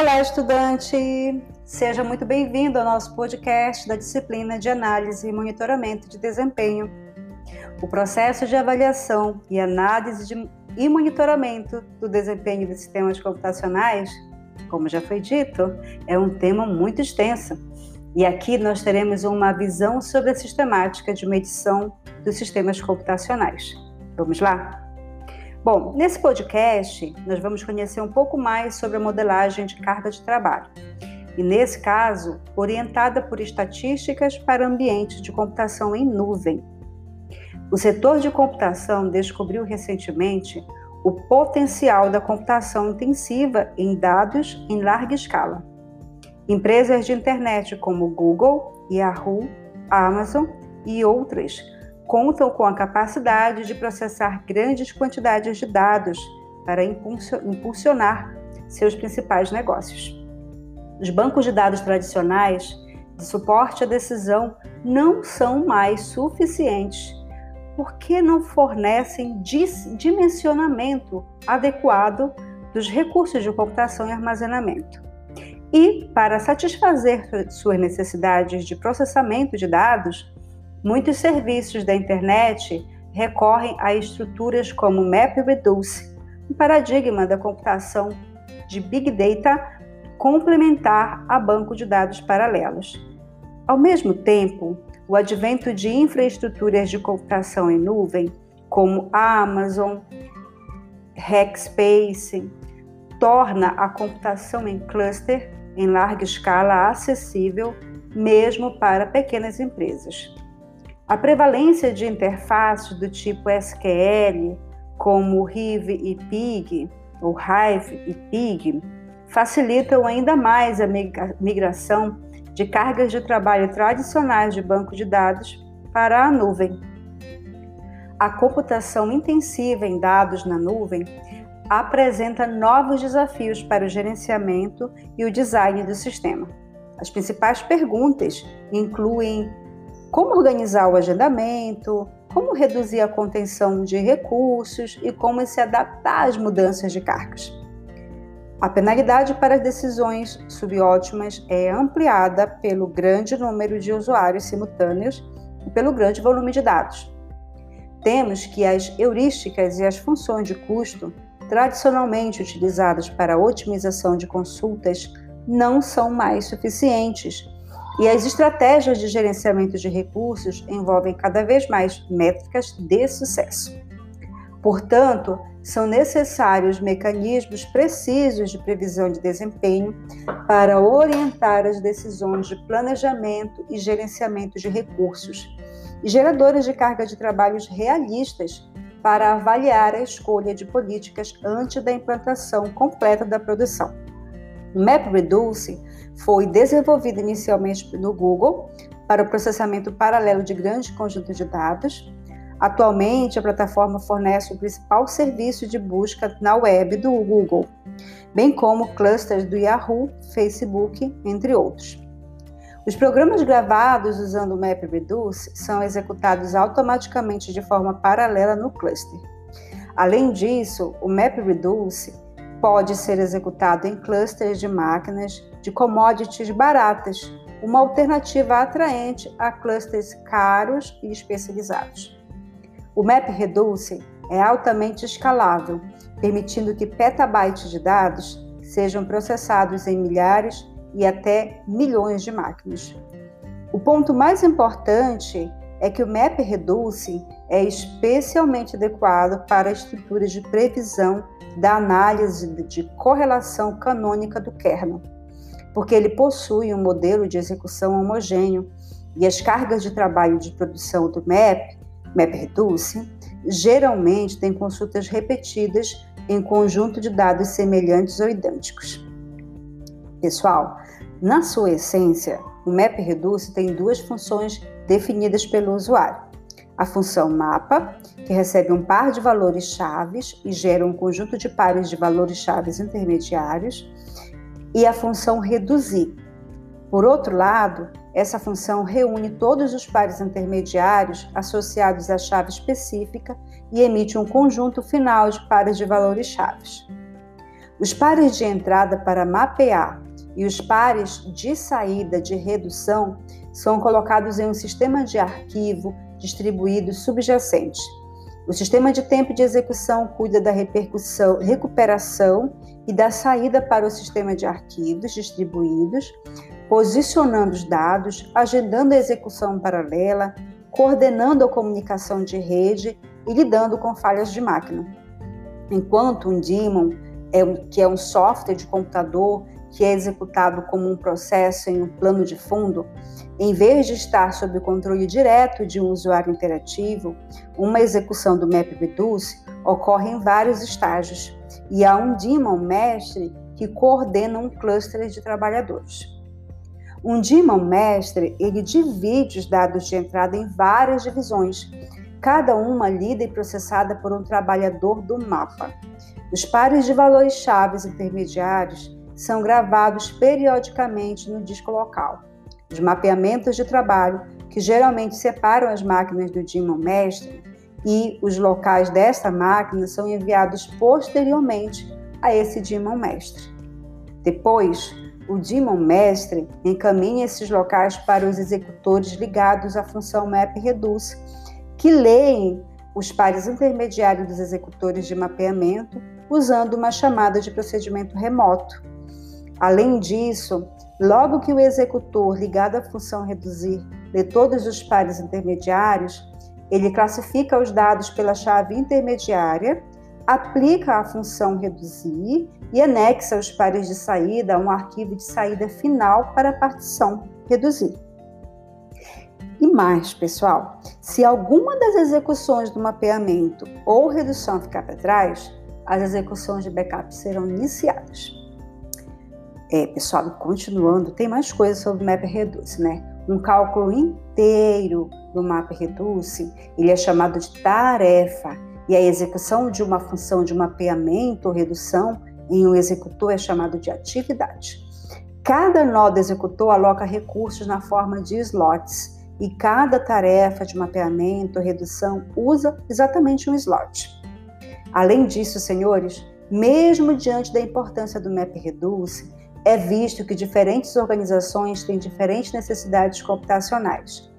Olá, estudante! Seja muito bem-vindo ao nosso podcast da disciplina de análise e monitoramento de desempenho. O processo de avaliação e análise de, e monitoramento do desempenho de sistemas computacionais, como já foi dito, é um tema muito extenso. E aqui nós teremos uma visão sobre a sistemática de medição dos sistemas computacionais. Vamos lá? Bom, nesse podcast nós vamos conhecer um pouco mais sobre a modelagem de carga de trabalho. E nesse caso, orientada por estatísticas para ambientes de computação em nuvem. O setor de computação descobriu recentemente o potencial da computação intensiva em dados em larga escala. Empresas de internet como Google, Yahoo, Amazon e outras contam com a capacidade de processar grandes quantidades de dados para impulsionar seus principais negócios. Os bancos de dados tradicionais de suporte à decisão não são mais suficientes porque não fornecem dimensionamento adequado dos recursos de computação e armazenamento. E, para satisfazer suas necessidades de processamento de dados, Muitos serviços da internet recorrem a estruturas como MapReduce, um paradigma da computação de Big Data complementar a banco de dados paralelos. Ao mesmo tempo, o advento de infraestruturas de computação em nuvem, como Amazon, Rackspace, torna a computação em cluster em larga escala acessível mesmo para pequenas empresas. A prevalência de interfaces do tipo SQL, como Hive e Pig, ou Hive e Pig, facilitam ainda mais a migração de cargas de trabalho tradicionais de banco de dados para a nuvem. A computação intensiva em dados na nuvem apresenta novos desafios para o gerenciamento e o design do sistema. As principais perguntas incluem como organizar o agendamento, como reduzir a contenção de recursos e como se adaptar às mudanças de cargas. A penalidade para as decisões subótimas é ampliada pelo grande número de usuários simultâneos e pelo grande volume de dados. Temos que as heurísticas e as funções de custo, tradicionalmente utilizadas para a otimização de consultas, não são mais suficientes e as estratégias de gerenciamento de recursos envolvem cada vez mais métricas de sucesso. Portanto, são necessários mecanismos precisos de previsão de desempenho para orientar as decisões de planejamento e gerenciamento de recursos, e geradores de carga de trabalhos realistas para avaliar a escolha de políticas antes da implantação completa da produção. MapReduce foi desenvolvido inicialmente no Google para o processamento paralelo de grandes conjuntos de dados. Atualmente, a plataforma fornece o principal serviço de busca na web do Google, bem como clusters do Yahoo, Facebook, entre outros. Os programas gravados usando o MapReduce são executados automaticamente de forma paralela no cluster. Além disso, o MapReduce pode ser executado em clusters de máquinas de commodities baratas, uma alternativa atraente a clusters caros e especializados. O MapReduce é altamente escalável, permitindo que petabytes de dados sejam processados em milhares e até milhões de máquinas. O ponto mais importante é que o MapReduce é especialmente adequado para estruturas de previsão da análise de correlação canônica do kernel, porque ele possui um modelo de execução homogêneo e as cargas de trabalho de produção do MAP, MapReduce, geralmente têm consultas repetidas em conjunto de dados semelhantes ou idênticos. Pessoal, na sua essência, o MapReduce tem duas funções definidas pelo usuário a função mapa, que recebe um par de valores chaves e gera um conjunto de pares de valores chaves intermediários, e a função reduzir. Por outro lado, essa função reúne todos os pares intermediários associados à chave específica e emite um conjunto final de pares de valores chaves. Os pares de entrada para mapear e os pares de saída de redução são colocados em um sistema de arquivo distribuído subjacente. O sistema de tempo de execução cuida da repercussão, recuperação e da saída para o sistema de arquivos distribuídos, posicionando os dados, agendando a execução paralela, coordenando a comunicação de rede e lidando com falhas de máquina. Enquanto um daemon, é, que é um software de computador que é executado como um processo em um plano de fundo, em vez de estar sob o controle direto de um usuário interativo, uma execução do MapReduce ocorre em vários estágios e há um daemon mestre que coordena um cluster de trabalhadores. Um daemon mestre, ele divide os dados de entrada em várias divisões, cada uma lida e processada por um trabalhador do mapa. Os pares de valores chaves intermediários são gravados periodicamente no disco local. Os mapeamentos de trabalho, que geralmente separam as máquinas do daemon mestre, e os locais desta máquina são enviados posteriormente a esse daemon mestre. Depois, o daemon mestre encaminha esses locais para os executores ligados à função MapReduce, que leem os pares intermediários dos executores de mapeamento usando uma chamada de procedimento remoto, Além disso, logo que o executor ligado à função reduzir lê todos os pares intermediários, ele classifica os dados pela chave intermediária, aplica a função reduzir e anexa os pares de saída a um arquivo de saída final para a partição reduzir. E mais, pessoal, se alguma das execuções do mapeamento ou redução ficar para trás, as execuções de backup serão iniciadas. É, pessoal, continuando, tem mais coisas sobre o MapReduce, né? Um cálculo inteiro do MapReduce, ele é chamado de tarefa, e a execução de uma função de mapeamento ou redução em um executor é chamado de atividade. Cada nó do executor aloca recursos na forma de slots, e cada tarefa de mapeamento ou redução usa exatamente um slot. Além disso, senhores, mesmo diante da importância do MapReduce, é visto que diferentes organizações têm diferentes necessidades computacionais.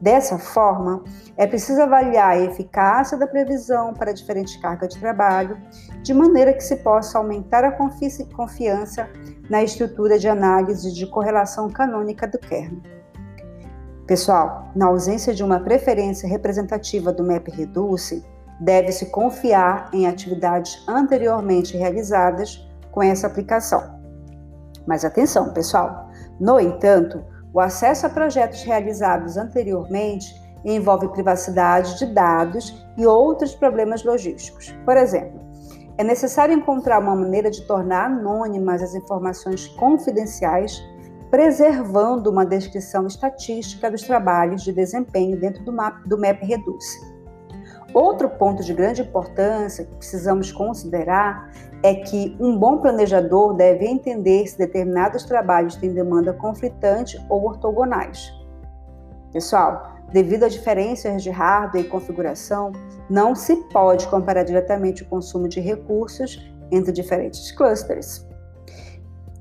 Dessa forma, é preciso avaliar a eficácia da previsão para diferentes cargas de trabalho, de maneira que se possa aumentar a confiança na estrutura de análise de correlação canônica do kernel. Pessoal, na ausência de uma preferência representativa do MapReduce, deve-se confiar em atividades anteriormente realizadas com essa aplicação. Mas atenção, pessoal! No entanto, o acesso a projetos realizados anteriormente envolve privacidade de dados e outros problemas logísticos. Por exemplo, é necessário encontrar uma maneira de tornar anônimas as informações confidenciais, preservando uma descrição estatística dos trabalhos de desempenho dentro do, map, do MapReduce. Outro ponto de grande importância que precisamos considerar é que um bom planejador deve entender se determinados trabalhos têm demanda conflitante ou ortogonais. Pessoal, devido a diferenças de hardware e configuração, não se pode comparar diretamente o consumo de recursos entre diferentes clusters.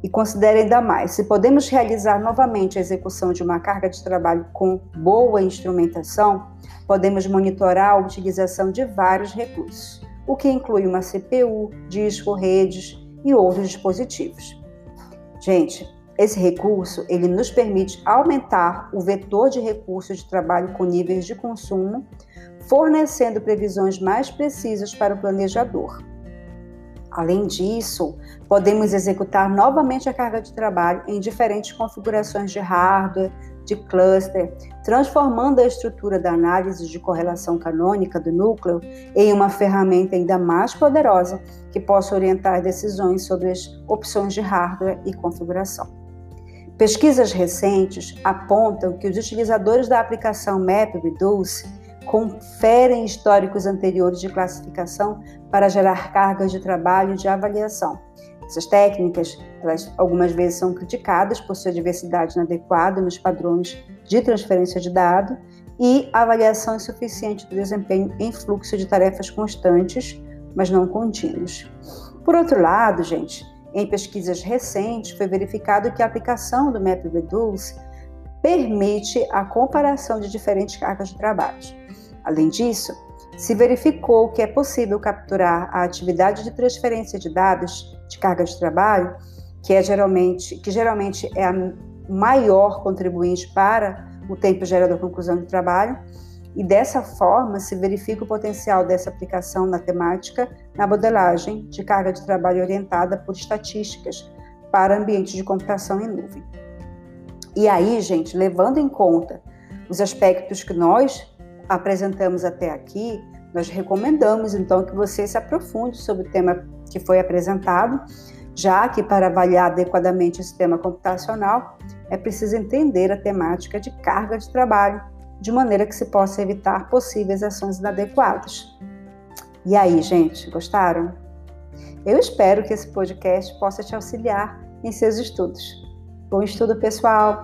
E considere ainda mais, se podemos realizar novamente a execução de uma carga de trabalho com boa instrumentação, podemos monitorar a utilização de vários recursos, o que inclui uma CPU, disco, redes e outros dispositivos. Gente, esse recurso ele nos permite aumentar o vetor de recursos de trabalho com níveis de consumo, fornecendo previsões mais precisas para o planejador. Além disso, podemos executar novamente a carga de trabalho em diferentes configurações de hardware, de cluster, transformando a estrutura da análise de correlação canônica do núcleo em uma ferramenta ainda mais poderosa que possa orientar decisões sobre as opções de hardware e configuração. Pesquisas recentes apontam que os utilizadores da aplicação MapReduce conferem históricos anteriores de classificação para gerar cargas de trabalho de avaliação. Essas técnicas, elas algumas vezes são criticadas por sua diversidade inadequada nos padrões de transferência de dado e avaliação insuficiente do desempenho em fluxo de tarefas constantes, mas não contínuos. Por outro lado, gente, em pesquisas recentes foi verificado que a aplicação do método Reduce permite a comparação de diferentes cargas de trabalho. Além disso, se verificou que é possível capturar a atividade de transferência de dados de carga de trabalho, que é geralmente que geralmente é a maior contribuinte para o tempo gerado da conclusão do trabalho, e dessa forma se verifica o potencial dessa aplicação na temática na modelagem de carga de trabalho orientada por estatísticas para ambientes de computação em nuvem. E aí, gente, levando em conta os aspectos que nós apresentamos até aqui, nós recomendamos então que você se aprofunde sobre o tema que foi apresentado, já que para avaliar adequadamente o sistema computacional é preciso entender a temática de carga de trabalho, de maneira que se possa evitar possíveis ações inadequadas. E aí, gente, gostaram? Eu espero que esse podcast possa te auxiliar em seus estudos. Bom estudo, pessoal!